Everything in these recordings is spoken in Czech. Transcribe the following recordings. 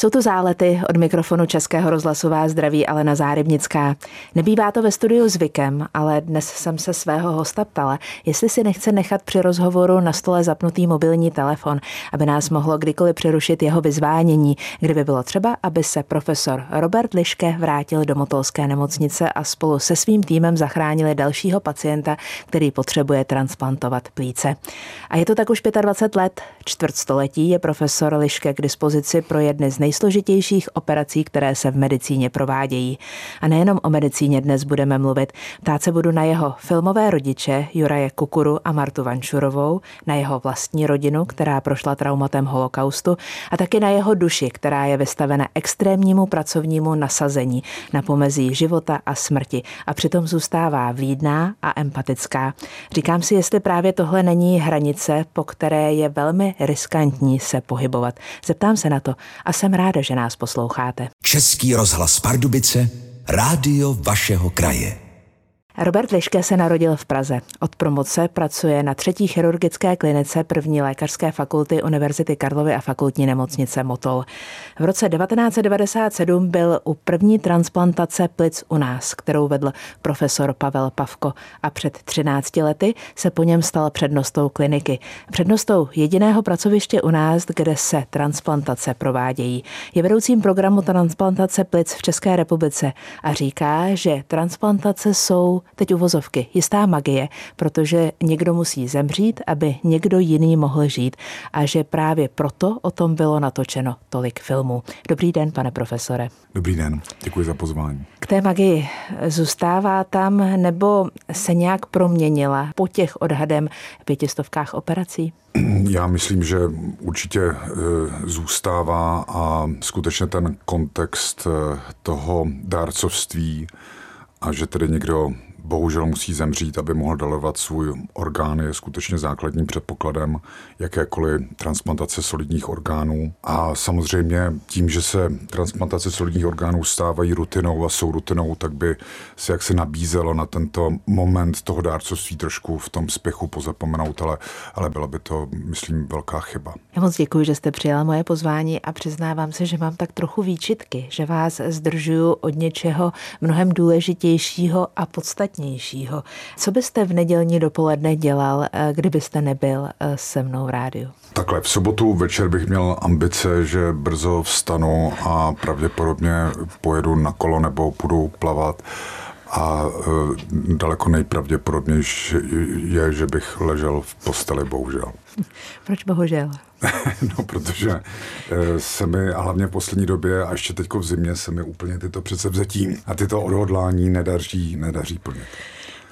Jsou to zálety od mikrofonu Českého rozhlasu vás zdraví Alena Zárybnická. Nebývá to ve studiu zvykem, ale dnes jsem se svého hosta ptala, jestli si nechce nechat při rozhovoru na stole zapnutý mobilní telefon, aby nás mohlo kdykoliv přerušit jeho vyzvánění, kdyby bylo třeba, aby se profesor Robert Liške vrátil do Motolské nemocnice a spolu se svým týmem zachránili dalšího pacienta, který potřebuje transplantovat plíce. A je to tak už 25 let, čtvrtstoletí je profesor Liške k dispozici pro jedny z nejsložitějších operací, které se v medicíně provádějí. A nejenom o medicíně dnes budeme mluvit. Ptát se budu na jeho filmové rodiče Juraje Kukuru a Martu Vanšurovou, na jeho vlastní rodinu, která prošla traumatem holokaustu a taky na jeho duši, která je vystavena extrémnímu pracovnímu nasazení na pomezí života a smrti a přitom zůstává vlídná a empatická. Říkám si, jestli právě tohle není hranice, po které je velmi riskantní se pohybovat. Zeptám se na to a jsem ráda, že nás posloucháte. Český rozhlas Pardubice, rádio vašeho kraje. Robert Liške se narodil v Praze. Od promoce pracuje na třetí chirurgické klinice první lékařské fakulty Univerzity Karlovy a fakultní nemocnice Motol. V roce 1997 byl u první transplantace plic u nás, kterou vedl profesor Pavel Pavko a před 13 lety se po něm stal přednostou kliniky. Přednostou jediného pracoviště u nás, kde se transplantace provádějí. Je vedoucím programu transplantace plic v České republice a říká, že transplantace jsou teď uvozovky, jistá magie, protože někdo musí zemřít, aby někdo jiný mohl žít a že právě proto o tom bylo natočeno tolik filmů. Dobrý den, pane profesore. Dobrý den, děkuji za pozvání. K té magii zůstává tam nebo se nějak proměnila po těch odhadem pětistovkách operací? Já myslím, že určitě e, zůstává a skutečně ten kontext e, toho dárcovství a že tedy někdo bohužel musí zemřít, aby mohl dalovat svůj orgán, je skutečně základním předpokladem jakékoliv transplantace solidních orgánů. A samozřejmě tím, že se transplantace solidních orgánů stávají rutinou a jsou rutinou, tak by se jaksi nabízelo na tento moment toho dárcovství trošku v tom spěchu pozapomenout, ale, ale byla by to, myslím, velká chyba. Já moc děkuji, že jste přijala moje pozvání a přiznávám se, že mám tak trochu výčitky, že vás zdržuju od něčeho mnohem důležitějšího a podstatnějšího podstatnějšího. Co byste v nedělní dopoledne dělal, eh, kdybyste nebyl eh, se mnou v rádiu? Takhle, v sobotu večer bych měl ambice, že brzo vstanu a pravděpodobně pojedu na kolo nebo půjdu plavat a e, daleko nejpravděpodobnější je, že bych ležel v posteli, bohužel. Proč bohužel? no, protože e, se mi, a hlavně v poslední době, a ještě teďko v zimě, se mi úplně tyto předsevzetí a tyto odhodlání nedaří, nedaří plnit.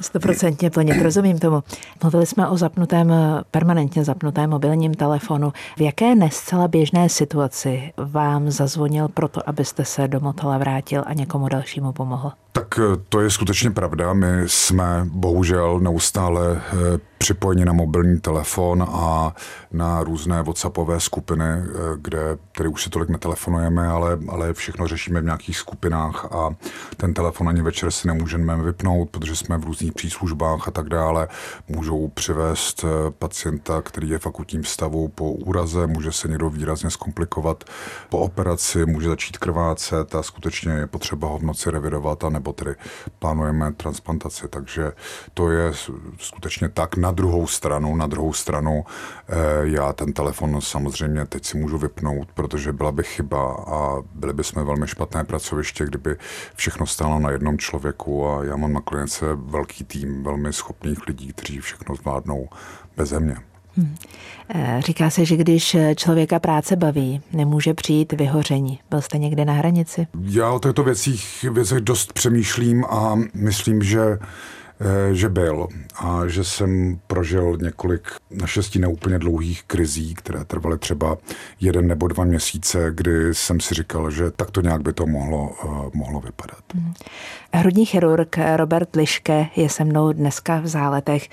Stoprocentně plně, rozumím tomu. Mluvili jsme o zapnutém, permanentně zapnutém mobilním telefonu. V jaké nescela běžné situaci vám zazvonil proto, abyste se do Motala vrátil a někomu dalšímu pomohl? Tak eh, to je skutečně pravda. My jsme bohužel neustále eh, připojeni na mobilní telefon a na různé WhatsAppové skupiny, eh, kde tedy už si tolik netelefonujeme, ale, ale všechno řešíme v nějakých skupinách a ten telefon ani večer si nemůžeme vypnout, protože jsme v různých příslužbách a tak dále. Můžou přivést pacienta, který je v akutním stavu po úraze, může se někdo výrazně zkomplikovat po operaci, může začít krvácet a skutečně je potřeba ho v noci revidovat a nebo nebo tedy plánujeme transplantaci, takže to je skutečně tak. Na druhou stranu, na druhou stranu, eh, já ten telefon samozřejmě teď si můžu vypnout, protože byla by chyba a byli bychom velmi špatné pracoviště, kdyby všechno stálo na jednom člověku a já mám na klinice velký tým velmi schopných lidí, kteří všechno zvládnou bez mě. Hmm. Eh, říká se, že když člověka práce baví, nemůže přijít vyhoření. Byl jste někde na hranici? Já o těchto věcích, věcech dost přemýšlím a myslím, že že byl a že jsem prožil několik naštěstí neúplně dlouhých krizí, které trvaly třeba jeden nebo dva měsíce, kdy jsem si říkal, že tak to nějak by to mohlo, uh, mohlo vypadat. Hmm. Hrudní chirurg Robert Liške je se mnou dneska v záletech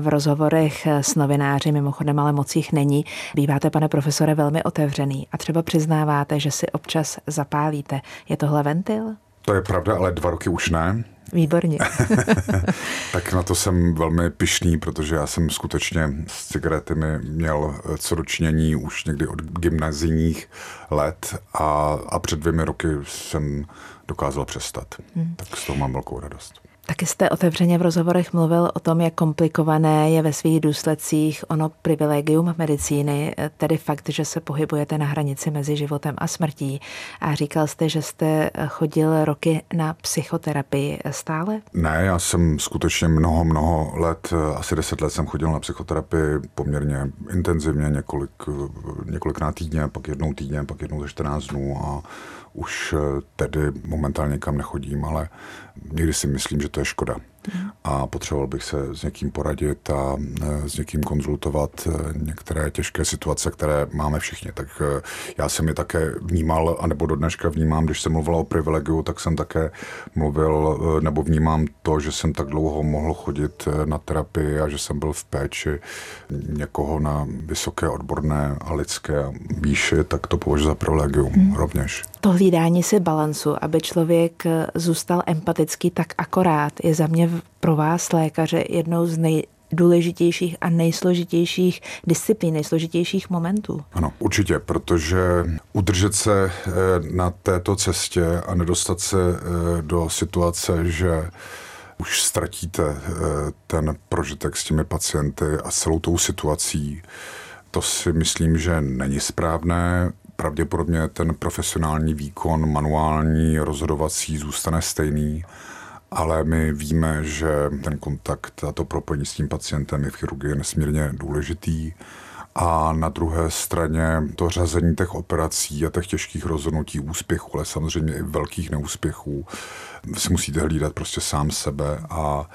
v rozhovorech s novináři, mimochodem ale moc jich není. Býváte, pane profesore, velmi otevřený a třeba přiznáváte, že si občas zapálíte. Je tohle ventil? To je pravda, ale dva roky už ne. Výborně. tak na to jsem velmi pišný, protože já jsem skutečně s cigaretami měl co dočinění už někdy od gymnazijních let a, a před dvěmi roky jsem dokázal přestat. Hmm. Tak z toho mám velkou radost. Taky jste otevřeně v rozhovorech mluvil o tom, jak komplikované je ve svých důsledcích ono privilegium medicíny, tedy fakt, že se pohybujete na hranici mezi životem a smrtí. A říkal jste, že jste chodil roky na psychoterapii stále? Ne, já jsem skutečně mnoho, mnoho let, asi deset let jsem chodil na psychoterapii poměrně intenzivně, několik, několikrát týdně, pak jednou týdně, pak jednou za 14 dnů a už tedy momentálně kam nechodím, ale někdy si myslím, že to je škoda a potřeboval bych se s někým poradit a e, s někým konzultovat e, některé těžké situace, které máme všichni. Tak e, já jsem je také vnímal, anebo do dneška vnímám, když jsem mluvil o privilegiu, tak jsem také mluvil, nebo vnímám to, že jsem tak dlouho mohl chodit na terapii a že jsem byl v péči někoho na vysoké odborné a lidské výši, tak to považuji za privilegium hmm. rovněž. To hlídání si balansu, aby člověk zůstal empatický, tak akorát je za mě pro vás, lékaře, jednou z nejdůležitějších a nejsložitějších disciplín, nejsložitějších momentů. Ano, určitě, protože udržet se eh, na této cestě a nedostat se eh, do situace, že už ztratíte eh, ten prožitek s těmi pacienty a celou tou situací, to si myslím, že není správné. Pravděpodobně ten profesionální výkon, manuální, rozhodovací zůstane stejný ale my víme, že ten kontakt a to propojení s tím pacientem je v chirurgii nesmírně důležitý. A na druhé straně to řazení těch operací a těch těžkých rozhodnutí úspěchů, ale samozřejmě i velkých neúspěchů, si musíte hlídat prostě sám sebe a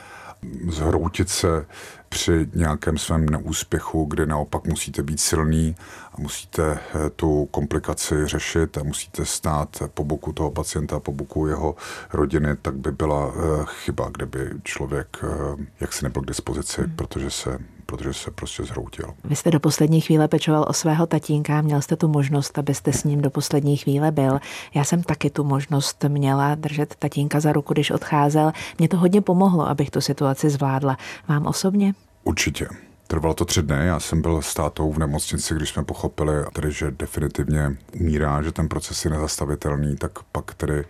zhroutit se při nějakém svém neúspěchu, kdy naopak musíte být silný a musíte eh, tu komplikaci řešit a musíte stát po boku toho pacienta, po boku jeho rodiny, tak by byla eh, chyba, kdyby člověk eh, jak si nebyl k dispozici, hmm. protože se protože se prostě zhroutil. Vy jste do poslední chvíle pečoval o svého tatínka, měl jste tu možnost, abyste s ním do poslední chvíle byl. Já jsem taky tu možnost měla držet tatínka za ruku, když odcházel. Mě to hodně pomohlo, abych tu situaci zvládla. Vám osobně? Určitě. Trvalo to tři dny, já jsem byl s tátou v nemocnici, když jsme pochopili, tedy, že definitivně umírá, že ten proces je nezastavitelný, tak pak tedy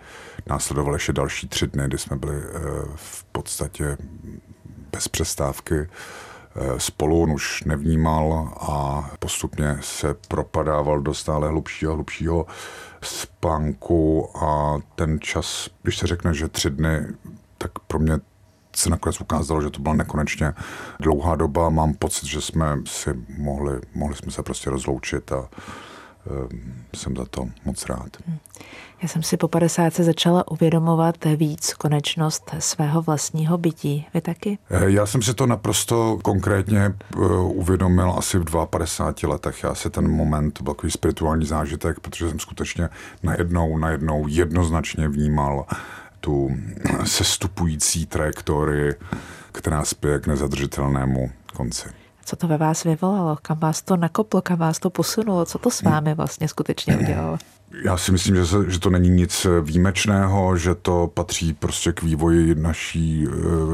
následovaly ještě další tři dny, kdy jsme byli eh, v podstatě bez přestávky spolu, on už nevnímal a postupně se propadával do stále hlubšího a hlubšího spánku a ten čas, když se řekne, že tři dny, tak pro mě se nakonec ukázalo, že to byla nekonečně dlouhá doba. Mám pocit, že jsme si mohli, mohli jsme se prostě rozloučit a uh, jsem za to moc rád. Já jsem si po 50 začala uvědomovat víc konečnost svého vlastního bytí. Vy taky? Eh, já jsem si to naprosto konkrétně eh, uvědomil asi v 52 letech. Já si ten moment, to byl takový spirituální zážitek, protože jsem skutečně najednou, najednou jednoznačně vnímal tu sestupující trajektorii, která spěje k nezadržitelnému konci. Co to ve vás vyvolalo? Kam vás to nakoplo? Kam vás to posunulo? Co to s vámi vlastně skutečně udělalo? Já si myslím, že, se, že to není nic výjimečného, že to patří prostě k vývoji naší e,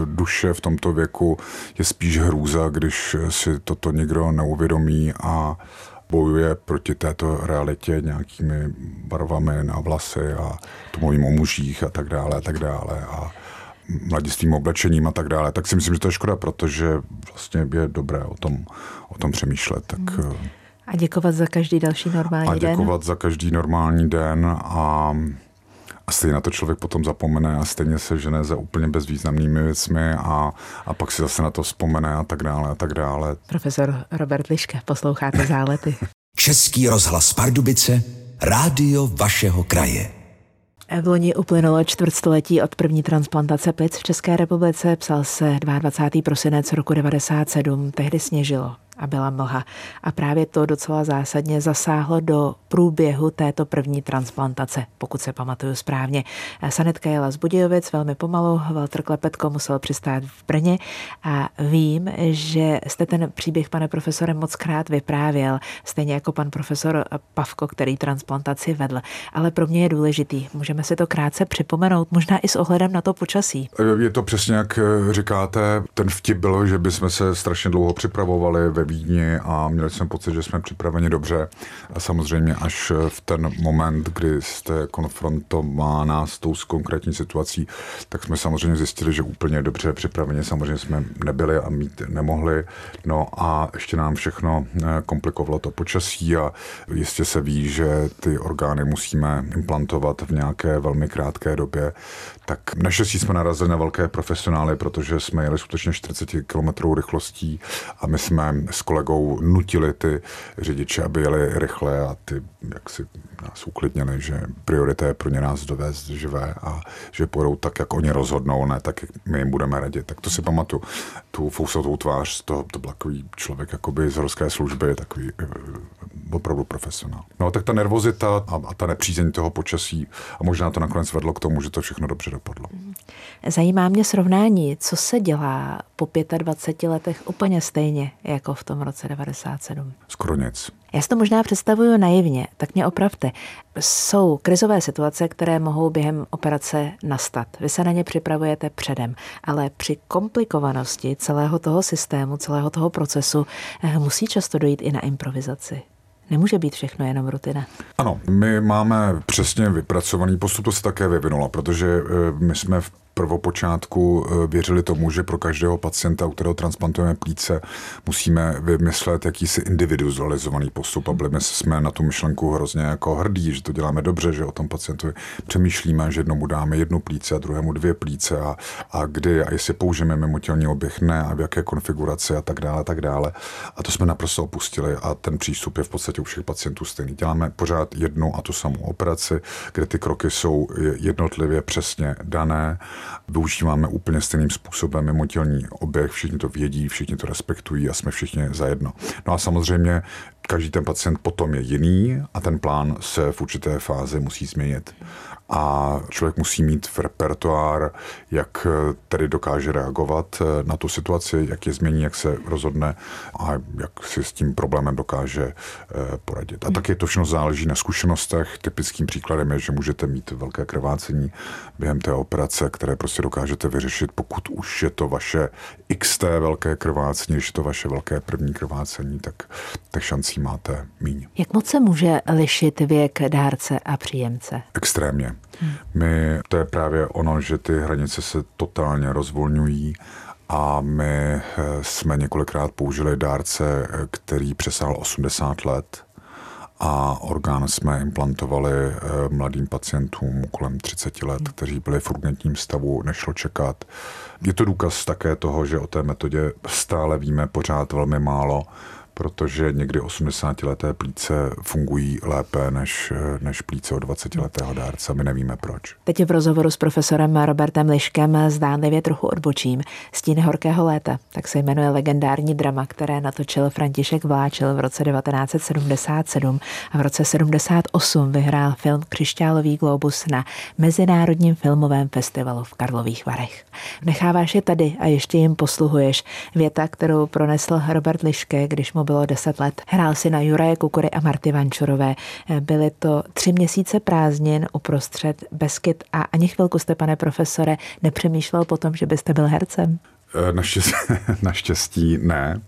duše v tomto věku. Je spíš hrůza, když si toto někdo neuvědomí a bojuje proti této realitě nějakými barvami na vlasy a to mluvím o mužích a tak dále a tak dále a mladistvým oblečením a tak dále, tak si myslím, že to je škoda, protože vlastně je dobré o tom, o tom přemýšlet. Tak, hmm. A děkovat za každý další normální den. A děkovat den. za každý normální den a a stejně na to člověk potom zapomene a stejně se žene za úplně bezvýznamnými věcmi a, a pak si zase na to vzpomene a tak dále a tak dále. Profesor Robert Liške, posloucháte zálety. Český rozhlas Pardubice, rádio vašeho kraje. V loni uplynulo čtvrtstoletí od první transplantace plic v České republice, psal se 22. prosinec roku 97, tehdy sněžilo a byla mlha. A právě to docela zásadně zasáhlo do průběhu této první transplantace, pokud se pamatuju správně. Sanetka jela z Budějovic velmi pomalu, Walter Klepetko musel přistát v Brně a vím, že jste ten příběh, pane profesore, moc krát vyprávěl, stejně jako pan profesor Pavko, který transplantaci vedl. Ale pro mě je důležitý. Můžeme si to krátce připomenout, možná i s ohledem na to počasí. Je to přesně, jak říkáte. Ten vtip byl, že bychom se strašně dlouho připravovali ve Vídni a měli jsme pocit, že jsme připraveni dobře. A samozřejmě až v ten moment, kdy jste konfrontována s tou konkrétní situací, tak jsme samozřejmě zjistili, že úplně dobře připraveni samozřejmě jsme nebyli a mít nemohli. No a ještě nám všechno eh, komplikovalo to počasí a jistě se ví, že ty orgány musíme implantovat v nějaké velmi krátké době. Tak naštěstí jsme narazili na velké profesionály, protože jsme jeli skutečně 40 km rychlostí a my jsme s kolegou nutili ty řidiče, aby jeli rychle a ty jak si nás uklidnili, že priorita je pro ně nás dovést živé a že půjdou tak, jak oni rozhodnou, ne tak, jak my jim budeme radit. Tak to si pamatuju. Tu fousatou tvář, to, to byl takový člověk jakoby z horské služby, takový uh, opravdu profesionál. No tak ta nervozita a, a ta nepřízeň toho počasí a možná to nakonec vedlo k tomu, že to všechno dobře dopadlo. Zajímá mě srovnání, co se dělá po 25 letech úplně stejně jako v tom roce 97. Skoro nic. Já si to možná představuju naivně, tak mě opravte. Jsou krizové situace, které mohou během operace nastat. Vy se na ně připravujete předem, ale při komplikovanosti celého toho systému, celého toho procesu eh, musí často dojít i na improvizaci. Nemůže být všechno jenom rutina. Ano, my máme přesně vypracovaný postup, to se také vyvinulo, protože eh, my jsme v prvopočátku eh, věřili tomu, že pro každého pacienta, u kterého transplantujeme plíce, musíme vymyslet jakýsi individualizovaný postup a byli jsme na tu myšlenku hrozně jako hrdí, že to děláme dobře, že o tom pacientovi přemýšlíme, že jednomu dáme jednu plíce a druhému dvě plíce a, a kdy a jestli použijeme mimotělní oběh, ne a v jaké konfiguraci a tak dále, a tak dále. A to jsme naprosto opustili a ten přístup je v podstatě u všech pacientů stejný. Děláme pořád jednu a tu samou operaci, kde ty kroky jsou jednotlivě přesně dané využíváme úplně stejným způsobem mimotělní oběh, všichni to vědí, všichni to respektují a jsme všichni zajedno. No a samozřejmě každý ten pacient potom je jiný a ten plán se v určité fázi musí změnit a člověk musí mít v repertoár, jak eh, tedy dokáže reagovat eh, na tu situaci, jak je změní, jak se rozhodne a jak si s tím problémem dokáže eh, poradit. A taky to všechno záleží na zkušenostech. Typickým příkladem je, že můžete mít velké krvácení během té operace, které prostě dokážete vyřešit, pokud už je to vaše XT velké krvácení, když je to vaše velké první krvácení, tak, tak šancí máte míň. Jak moc se může lišit věk dárce a příjemce? Extrémně. My, to je právě ono, že ty hranice se totálně rozvolňují a my eh, jsme několikrát použili dárce, eh, který přesáhl 80 let a orgán jsme implantovali eh, mladým pacientům kolem 30 let, kteří byli v urgentním stavu, nešlo čekat. Je to důkaz také toho, že o té metodě stále víme pořád velmi málo protože někdy 80-leté plíce fungují lépe než, než plíce od 20-letého dárce. My nevíme proč. Teď v rozhovoru s profesorem Robertem Liškem zdánlivě trochu odbočím. Stíny horkého léta, tak se jmenuje legendární drama, které natočil František Vláčil v roce 1977 a v roce 78 vyhrál film Křišťálový globus na Mezinárodním filmovém festivalu v Karlových Varech. Necháváš je tady a ještě jim posluhuješ. Věta, kterou pronesl Robert Liške, když mu bylo 10 let. Hrál si na Juraje Kukury a Marty Vančurové. Byly to tři měsíce prázdnin uprostřed Beskyt a ani chvilku jste, pane profesore, nepřemýšlel po tom, že byste byl hercem? Eh, naštěstí, naštěstí ne.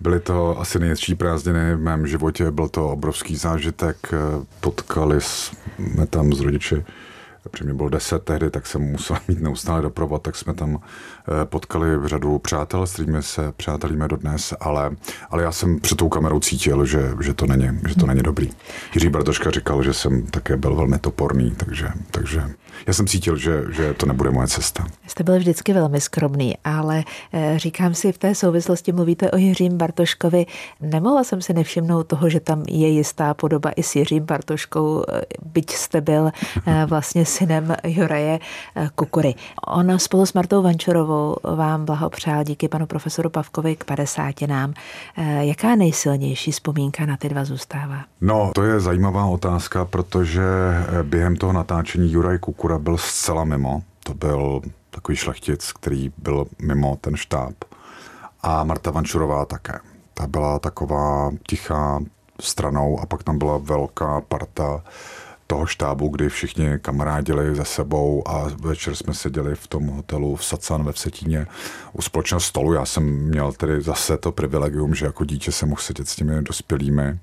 Byly to asi nejhezčí prázdniny v mém životě, byl to obrovský zážitek. Eh, potkali jsme tam s rodiči protože mě bylo deset tehdy, tak jsem musel mít neustále doprovod, tak jsme tam eh, potkali v řadu přátel, s kterými se přátelíme dodnes, ale, ale já jsem před tou kamerou cítil, že, že, to, není, že to není dobrý. Jiří Bartoška říkal, že jsem také byl velmi toporný, takže, takže já jsem cítil, že, že to nebude moje cesta. Jste byl vždycky velmi skromný, ale eh, říkám si, v té souvislosti mluvíte o Jiřím Bartoškovi. Nemohla jsem si nevšimnout toho, že tam je jistá podoba i s Jiřím Bartoškou, eh, byť jste byl vlastně synem Juraje eh, Kukury. On spolu s Martou Vančurovou vám blahopřál díky panu profesoru Pavkovi k 50 nám. Eh, jaká nejsilnější vzpomínka na ty dva zůstává? No, to je zajímavá otázka, protože během toho natáčení Juraj Kukura byl zcela mimo. To byl takový šlechtic, který byl mimo ten štáb. A Marta Vančurová také. Ta byla taková tichá stranou a pak tam byla velká parta toho štábu, kdy všichni kamarádili za sebou a večer jsme seděli v tom hotelu v Sacan ve Vsetíně u společného stolu. Já jsem měl tedy zase to privilegium, že jako dítě jsem mohl sedět s těmi dospělými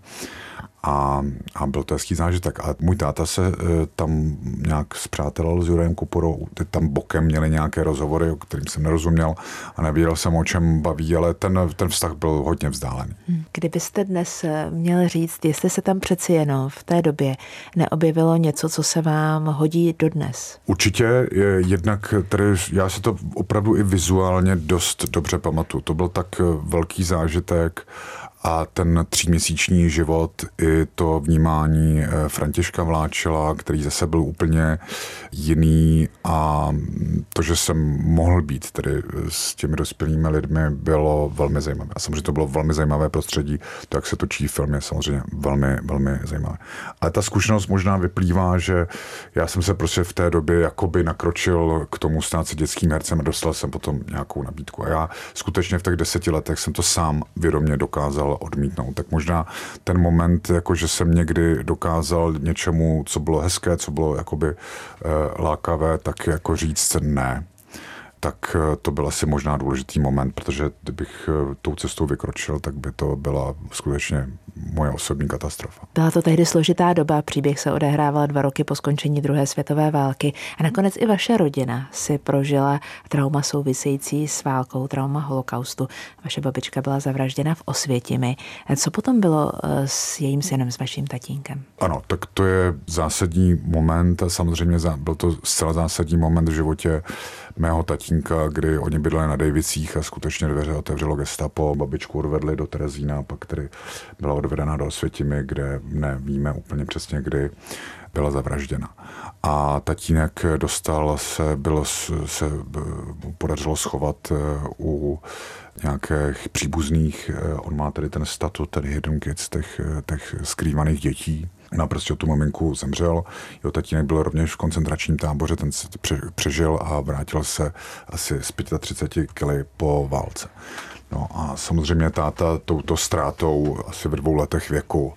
a, a byl to hezký zážitek. A můj táta se e, tam nějak zpřátelil s Jurajem Kuporou, ty tam bokem měli nějaké rozhovory, o kterým jsem nerozuměl a nevěděl jsem, o čem baví, ale ten, ten vztah byl hodně vzdálený. Hmm. Kdybyste dnes e, měl říct, jestli se tam přeci jenom v té době neobjevilo něco, co se vám hodí dodnes? Určitě je jednak, tedy já se to opravdu i vizuálně dost dobře pamatuju. To byl tak velký zážitek a ten tříměsíční život i to vnímání eh, Františka Vláčela, který zase byl úplně jiný a to, že jsem mohl být tedy s těmi dospělými lidmi, bylo velmi zajímavé. A samozřejmě to bylo velmi zajímavé prostředí, to, jak se točí film, je samozřejmě velmi, velmi zajímavé. Ale ta zkušenost možná vyplývá, že já jsem se prostě v té době jakoby nakročil k tomu stát se dětským hercem a dostal jsem potom nějakou nabídku. A já skutečně v těch deseti letech jsem to sám vědomě dokázal odmítnout. Tak možná ten moment, jako že jsem někdy dokázal něčemu, co bylo hezké, co bylo jakoby e, lákavé, tak jako říct ne tak eh, to byl asi možná důležitý moment, protože kdybych eh, tou cestou vykročil, tak by to byla skutečně moje osobní katastrofa. Byla to tehdy složitá doba, příběh se odehrával dva roky po skončení druhé světové války a nakonec i vaše rodina si prožila trauma související s válkou, trauma holokaustu. Vaše babička byla zavražděna v Osvětimi. Co potom bylo eh, s jejím synem, s vaším tatínkem? Ano, tak to je zásadní moment a samozřejmě byl to zcela zásadní moment v životě mého tatínka, kdy oni bydleli na Davicích a skutečně dveře otevřelo gestapo, babičku odvedli do Terezína, pak tedy byla odvedena do Osvětimi, kde nevíme úplně přesně, kdy byla zavražděna. A tatínek dostal se, bylo, se podařilo schovat eh, u nějakých příbuzných. Eh, on má tedy ten statut, tedy hidden kids, těch, eh, těch skrývaných dětí. No prostě tu maminku zemřel. Jeho tatínek byl rovněž v koncentračním táboře, ten se přežil a vrátil se asi z 35 kily po válce. No a samozřejmě táta touto ztrátou asi ve dvou letech věku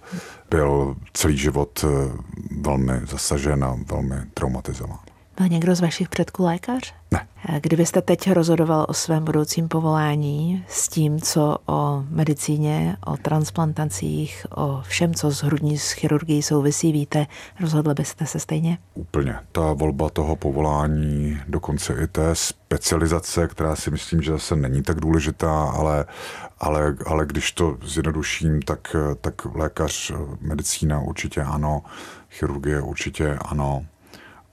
byl celý život eh, velmi zasažen a velmi traumatizován. Byl někdo z vašich předků lékař? Ne. Kdybyste teď rozhodoval o svém budoucím povolání s tím, co o medicíně, o transplantacích, o všem, co s hrudní s chirurgií souvisí, víte, rozhodli byste se stejně? Úplně. Ta volba toho povolání, dokonce i té specializace, která si myslím, že zase není tak důležitá, ale, ale, ale když to zjednoduším, tak, tak lékař, medicína určitě ano, chirurgie určitě ano,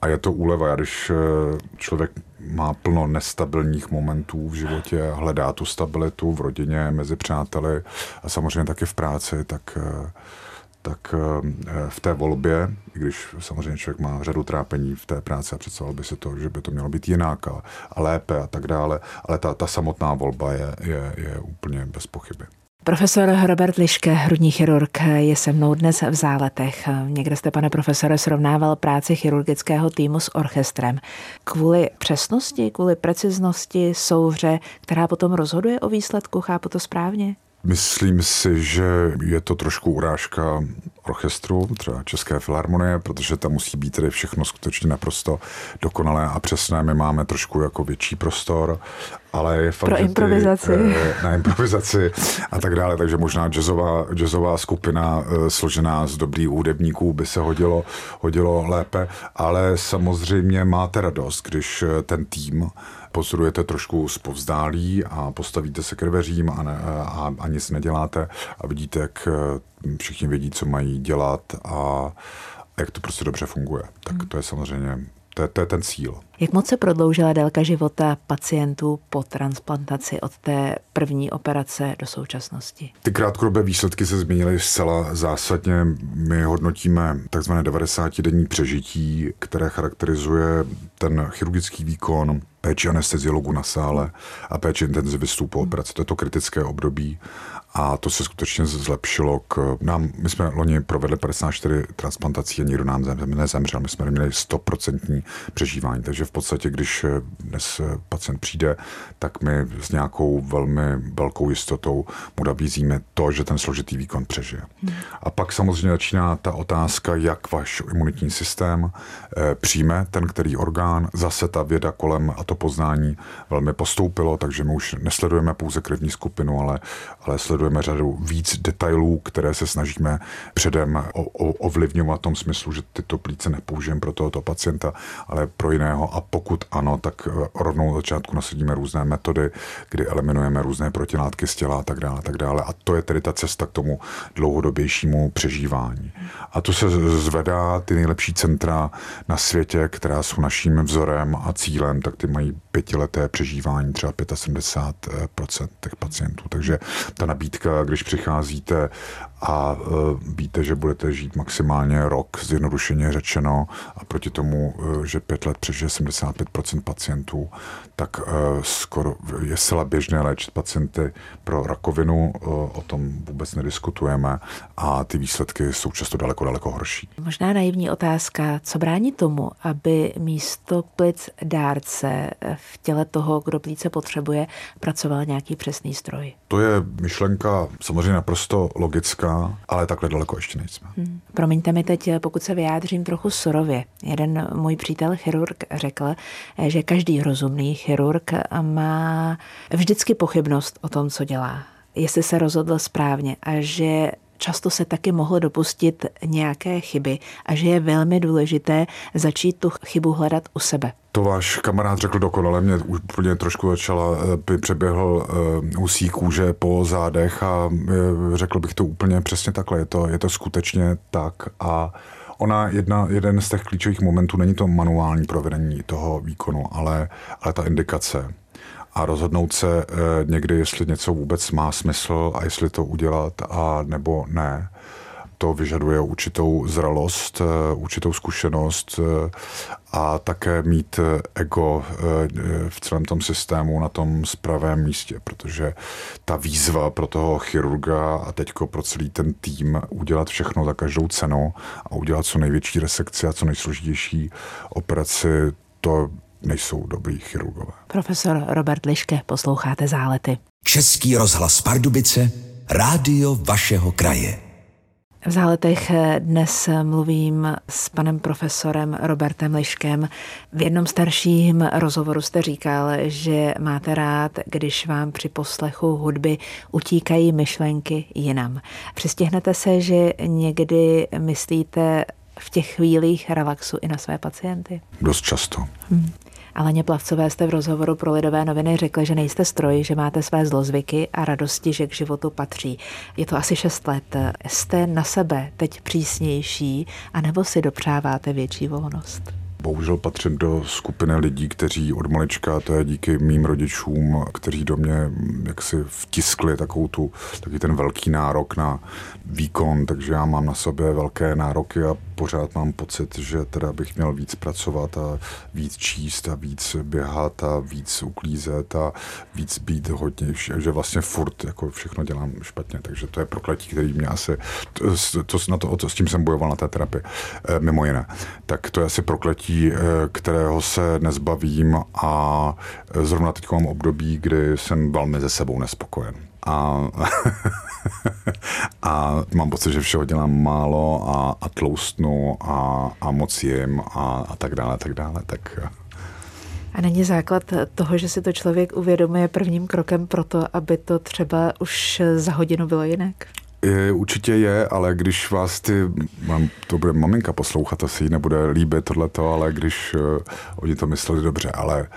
a je to úleva, když eh, člověk má plno nestabilních momentů v životě, hledá tu stabilitu v rodině, mezi přáteli a samozřejmě taky v práci, tak, eh, tak eh, v té volbě, i když samozřejmě člověk má řadu trápení v té práci a představoval by si to, že by to mělo být jinak a, a lépe a tak dále, ale ta, ta samotná volba je, je, je úplně bez pochyby. Profesor Robert Liške, hrudní chirurg, je se mnou dnes v záletech. Někde jste, pane profesore, srovnával práci chirurgického týmu s orchestrem. Kvůli přesnosti, kvůli preciznosti souhře, která potom rozhoduje o výsledku, chápu to správně? Myslím si, že je to trošku urážka orchestru, třeba České filharmonie, protože tam musí být tedy všechno skutečně naprosto dokonalé a přesné. My máme trošku jako větší prostor, ale je fakt, Pro improvizaci. Ty, eh, na improvizaci a tak dále, takže možná jazzová, jazzová skupina eh, složená z dobrých hudebníků by se hodilo, hodilo lépe, ale samozřejmě máte radost, když eh, ten tým pozorujete trošku zpovzdálí a postavíte se k dveřím a, ne, a, a nic neděláte a vidíte, jak všichni vědí, co mají dělat a, a jak to prostě dobře funguje. Tak hmm. to je samozřejmě To je, to je ten cíl. Jak moc se prodloužila délka života pacientů po transplantaci od té první operace do současnosti? Ty krátkodobé výsledky se změnily zcela zásadně. My hodnotíme takzvané 90-denní přežití, které charakterizuje ten chirurgický výkon, péči anesteziologu na sále a péči intenzivistů po operaci. To je to kritické období a to se skutečně zlepšilo. K nám, my jsme loni provedli 54 transplantací a nikdo nám nezemřel. My jsme měli 100% přežívání. Takže v podstatě, když dnes pacient přijde, tak my s nějakou velmi velkou jistotou mu nabízíme to, že ten složitý výkon přežije. A pak samozřejmě začíná ta otázka, jak váš imunitní systém eh, přijme ten který orgán. Zase ta věda kolem a to poznání velmi postoupilo, takže my už nesledujeme pouze krevní skupinu, ale, ale sledujeme řadu víc detailů, které se snažíme předem ovlivňovat v tom smyslu, že tyto plíce nepoužijeme pro tohoto pacienta, ale pro jiného. A pokud ano, tak eh, rovnou od začátku nasadíme různé metody, kdy eliminujeme různé protilátky z těla a tak dále. A, tak dále. a to je tedy ta cesta k tomu dlouhodobějšímu přežívání. A tu se zvedá ty nejlepší centra na světě, která jsou naším vzorem a cílem, tak ty mají pětileté přežívání třeba 75% těch pacientů. Takže ta nabídka, když přicházíte a uh, víte, že budete žít maximálně rok, zjednodušeně řečeno, a proti tomu, uh, že pět let přežije 75% pacientů, tak uh, skoro je zcela běžné léčit pacienty pro rakovinu, o tom vůbec nediskutujeme a ty výsledky jsou často daleko, daleko horší. Možná naivní otázka, co brání tomu, aby místo plic dárce v těle toho, kdo plíce potřebuje, pracoval nějaký přesný stroj? To je myšlenka samozřejmě naprosto logická, ale takhle daleko ještě nejsme. Hmm. Promiňte mi teď, pokud se vyjádřím trochu surově. Jeden můj přítel chirurg řekl, že každý rozumný chirurg má vždycky pochybnost o tom, co dělá jestli se rozhodl správně a že často se taky mohl dopustit nějaké chyby a že je velmi důležité začít tu chybu hledat u sebe. To váš kamarád řekl dokonale, mě úplně trošku začala, eh, by přeběhl uh, usí kůže po zádech a uh, řekl bych to úplně přesně takhle, je to, je to skutečně tak a ona jedna, jeden z těch klíčových momentů není to manuální provedení toho výkonu, ale, ale ta indikace a rozhodnout se eh, někdy, jestli něco vůbec má smysl a jestli to udělat a nebo ne. To vyžaduje určitou zralost, eh, určitou zkušenost eh, a také mít ego v celém tom systému na tom správném místě, protože ta výzva pro toho chirurga a teďko pro celý ten tým udělat všechno za každou cenu a udělat co největší resekci a co nejsložitější operaci, to nejsou dobrý chirurgové. Profesor Robert Liške, posloucháte zálety. Český rozhlas Pardubice, rádio vašeho kraje. V záletech dnes mluvím s panem profesorem Robertem Liškem. V jednom starším rozhovoru jste říkal, že máte rád, když vám při poslechu hudby utíkají myšlenky jinam. Přistihnete se, že někdy myslíte v těch chvílích relaxu i na své pacienty? Dost často. Hmm. Aleně Plavcové jste v rozhovoru pro Lidové noviny řekli, že nejste stroj, že máte své zlozvyky a radosti, že k životu patří. Je to asi šest let. Jste na sebe teď přísnější, anebo si dopřáváte větší volnost? Bohužel patřím do skupiny lidí, kteří od malička, to je díky mým rodičům, kteří do mě jaksi vtiskli takovou tu, taky ten velký nárok na výkon, takže já mám na sobě velké nároky a pořád mám pocit, že teda bych měl víc pracovat a víc číst a víc běhat a víc uklízet a víc být hodně, že vlastně furt jako všechno dělám špatně, takže to je prokletí, který mě asi, to, to, na to, to, s tím jsem bojoval na té terapii, eh, mimo jiné. Tak to je asi prokletí, eh, kterého se nezbavím a eh, zrovna teď mám období, kdy jsem velmi ze sebou nespokojen a, a mám pocit, že všeho dělám málo a, a tloustnu a, a moc jim a, a tak dále, tak dále. Tak, a není základ toho, že si to člověk uvědomuje prvním krokem pro to, aby to třeba už za hodinu bylo jinak? Je, určitě je, ale když vás ty, mám, to bude maminka poslouchat, to si jí nebude líbit tohleto, ale když uh, oni to mysleli dobře, ale,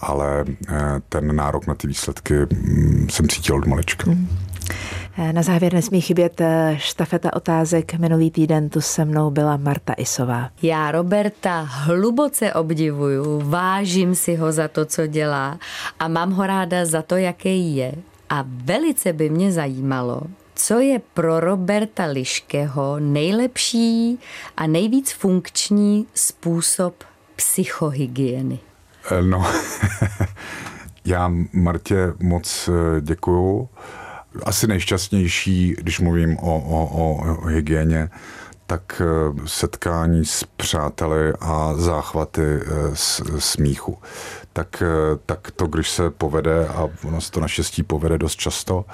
ale uh, ten nárok na ty výsledky um, jsem cítil od malička. Mm. Na závěr nesmí chybět eh, štafeta otázek. Minulý týden tu se mnou byla Marta Isová. Já Roberta hluboce obdivuju, vážím si ho za to, co dělá a mám ho ráda za to, jaký je. A velice by mě zajímalo, co je pro Roberta Liškého nejlepší a nejvíc funkční způsob psychohygieny? Eh, no, já Martě moc eh, děkuju. Asi nejšťastnější, když mluvím o, o, o hygieně, tak eh, setkání s přáteli a záchvaty smíchu. Tak, tak to, když se povede, a ono se to naštěstí povede dost často,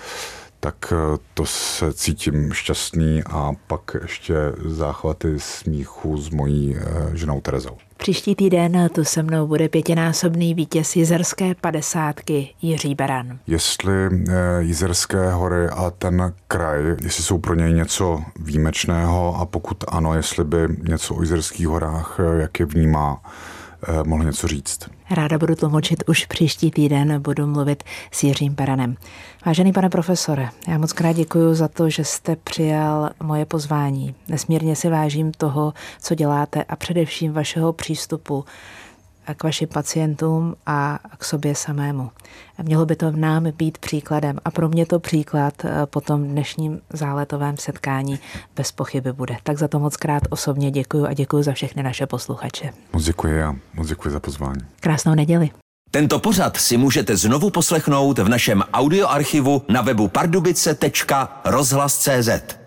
tak eh, to se cítím šťastný a pak ještě záchvaty smíchu s mojí eh, ženou Terezou. Příští týden tu se mnou bude pětinásobný vítěz Jizerské padesátky Jiří Beran. Jestli eh, Jizerské hory a ten kraj, jestli jsou pro něj něco výjimečného a pokud ano, jestli by něco o Jizerských horách, jak je vnímá, mohl něco říct. Ráda budu tlumočit už příští týden, budu mluvit s Jiřím Peranem. Vážený pane profesore, já moc krát děkuji za to, že jste přijal moje pozvání. Nesmírně si vážím toho, co děláte a především vašeho přístupu k vašim pacientům a k sobě samému. Mělo by to v nám být příkladem a pro mě to příklad eh, po tom dnešním záletovém setkání bez pochyby bude. Tak za to moc krát osobně děkuji a děkuji za všechny naše posluchače. Moc děkuji a moc děkuji za pozvání. Krásnou neděli. Tento pořad si můžete znovu poslechnout v našem audioarchivu na webu pardubice.rozhlas.cz.